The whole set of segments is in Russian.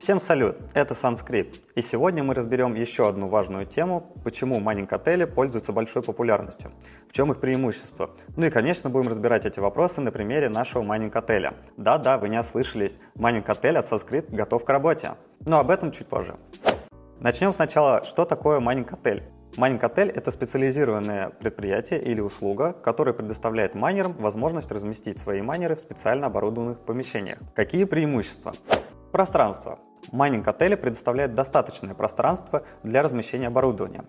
Всем салют, это Санскрипт, и сегодня мы разберем еще одну важную тему, почему майнинг-отели пользуются большой популярностью, в чем их преимущество. Ну и, конечно, будем разбирать эти вопросы на примере нашего майнинг-отеля. Да-да, вы не ослышались, майнинг-отель от Санскрипт готов к работе, но об этом чуть позже. Начнем сначала, что такое майнинг-отель. Майнинг-отель – это специализированное предприятие или услуга, которое предоставляет майнерам возможность разместить свои майнеры в специально оборудованных помещениях. Какие преимущества? Пространство. Майнинг отеля предоставляет достаточное пространство для размещения оборудования.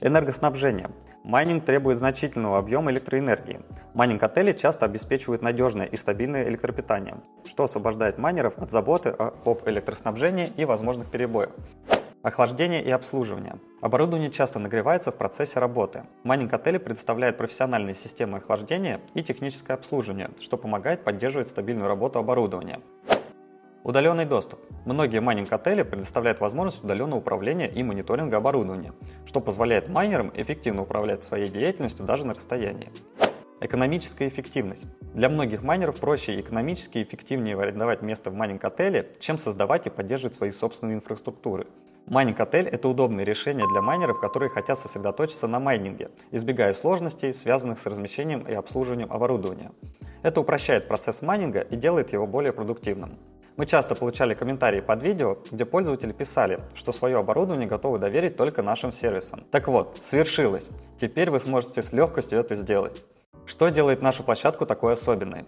Энергоснабжение. Майнинг требует значительного объема электроэнергии. Майнинг отели часто обеспечивают надежное и стабильное электропитание, что освобождает майнеров от заботы об электроснабжении и возможных перебоев. Охлаждение и обслуживание. Оборудование часто нагревается в процессе работы. Майнинг отели предоставляет профессиональные системы охлаждения и техническое обслуживание, что помогает поддерживать стабильную работу оборудования. Удаленный доступ. Многие майнинг-отели предоставляют возможность удаленного управления и мониторинга оборудования, что позволяет майнерам эффективно управлять своей деятельностью даже на расстоянии. Экономическая эффективность. Для многих майнеров проще и экономически эффективнее арендовать место в майнинг-отеле, чем создавать и поддерживать свои собственные инфраструктуры. Майнинг-отель – это удобное решение для майнеров, которые хотят сосредоточиться на майнинге, избегая сложностей, связанных с размещением и обслуживанием оборудования. Это упрощает процесс майнинга и делает его более продуктивным. Мы часто получали комментарии под видео, где пользователи писали, что свое оборудование готовы доверить только нашим сервисам. Так вот, свершилось. Теперь вы сможете с легкостью это сделать. Что делает нашу площадку такой особенной?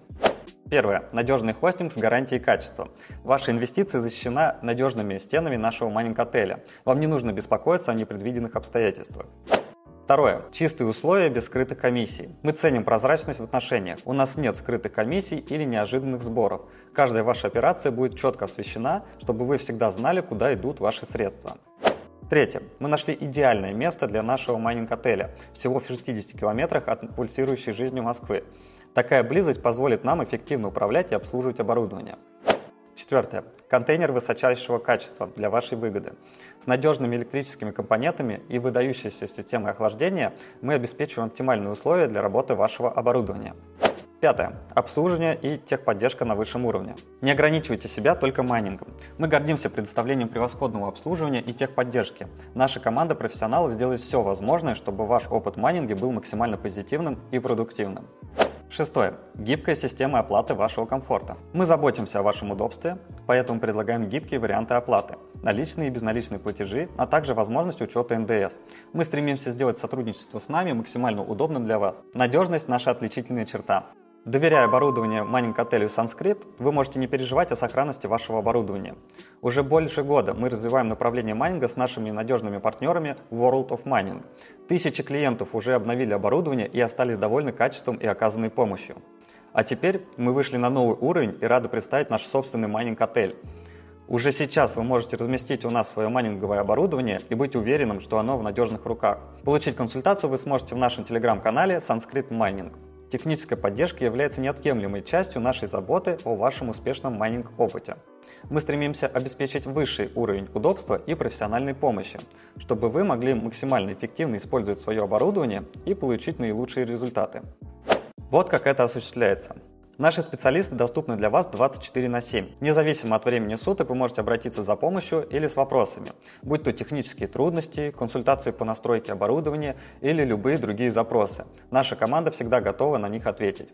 Первое. Надежный хостинг с гарантией качества. Ваша инвестиция защищена надежными стенами нашего майнинг-отеля. Вам не нужно беспокоиться о непредвиденных обстоятельствах. Второе. Чистые условия без скрытых комиссий. Мы ценим прозрачность в отношениях. У нас нет скрытых комиссий или неожиданных сборов. Каждая ваша операция будет четко освещена, чтобы вы всегда знали, куда идут ваши средства. Третье. Мы нашли идеальное место для нашего майнинг-отеля, всего в 60 километрах от пульсирующей жизнью Москвы. Такая близость позволит нам эффективно управлять и обслуживать оборудование. Четвертое. Контейнер высочайшего качества для вашей выгоды. С надежными электрическими компонентами и выдающейся системой охлаждения мы обеспечиваем оптимальные условия для работы вашего оборудования. Пятое. Обслуживание и техподдержка на высшем уровне. Не ограничивайте себя только майнингом. Мы гордимся предоставлением превосходного обслуживания и техподдержки. Наша команда профессионалов сделает все возможное, чтобы ваш опыт майнинга был максимально позитивным и продуктивным. Шестое. Гибкая система оплаты вашего комфорта. Мы заботимся о вашем удобстве, поэтому предлагаем гибкие варианты оплаты, наличные и безналичные платежи, а также возможность учета НДС. Мы стремимся сделать сотрудничество с нами максимально удобным для вас. Надежность – наша отличительная черта. Доверяя оборудование майнинг-отелю Sanskrit, вы можете не переживать о сохранности вашего оборудования. Уже больше года мы развиваем направление майнинга с нашими надежными партнерами World of Mining. Тысячи клиентов уже обновили оборудование и остались довольны качеством и оказанной помощью. А теперь мы вышли на новый уровень и рады представить наш собственный майнинг-отель. Уже сейчас вы можете разместить у нас свое майнинговое оборудование и быть уверенным, что оно в надежных руках. Получить консультацию вы сможете в нашем телеграм-канале Sanskrit Mining. Техническая поддержка является неотъемлемой частью нашей заботы о вашем успешном майнинг-опыте. Мы стремимся обеспечить высший уровень удобства и профессиональной помощи, чтобы вы могли максимально эффективно использовать свое оборудование и получить наилучшие результаты. Вот как это осуществляется. Наши специалисты доступны для вас 24 на 7. Независимо от времени суток вы можете обратиться за помощью или с вопросами, будь то технические трудности, консультации по настройке оборудования или любые другие запросы. Наша команда всегда готова на них ответить.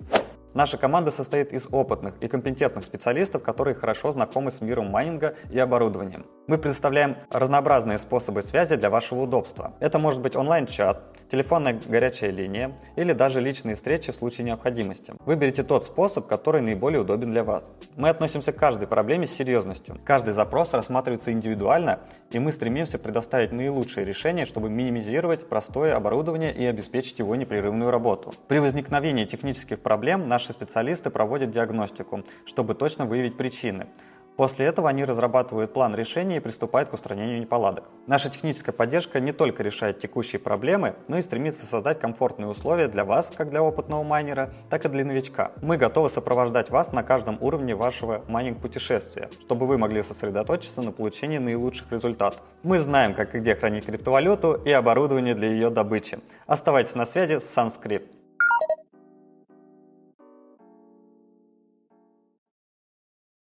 Наша команда состоит из опытных и компетентных специалистов, которые хорошо знакомы с миром майнинга и оборудованием. Мы предоставляем разнообразные способы связи для вашего удобства. Это может быть онлайн-чат, телефонная горячая линия или даже личные встречи в случае необходимости. Выберите тот способ, который наиболее удобен для вас. Мы относимся к каждой проблеме с серьезностью. Каждый запрос рассматривается индивидуально, и мы стремимся предоставить наилучшее решение, чтобы минимизировать простое оборудование и обеспечить его непрерывную работу. При возникновении технических проблем наши специалисты проводят диагностику, чтобы точно выявить причины. После этого они разрабатывают план решения и приступают к устранению неполадок. Наша техническая поддержка не только решает текущие проблемы, но и стремится создать комфортные условия для вас, как для опытного майнера, так и для новичка. Мы готовы сопровождать вас на каждом уровне вашего майнинг-путешествия, чтобы вы могли сосредоточиться на получении наилучших результатов. Мы знаем, как и где хранить криптовалюту и оборудование для ее добычи. Оставайтесь на связи с Sanskrit.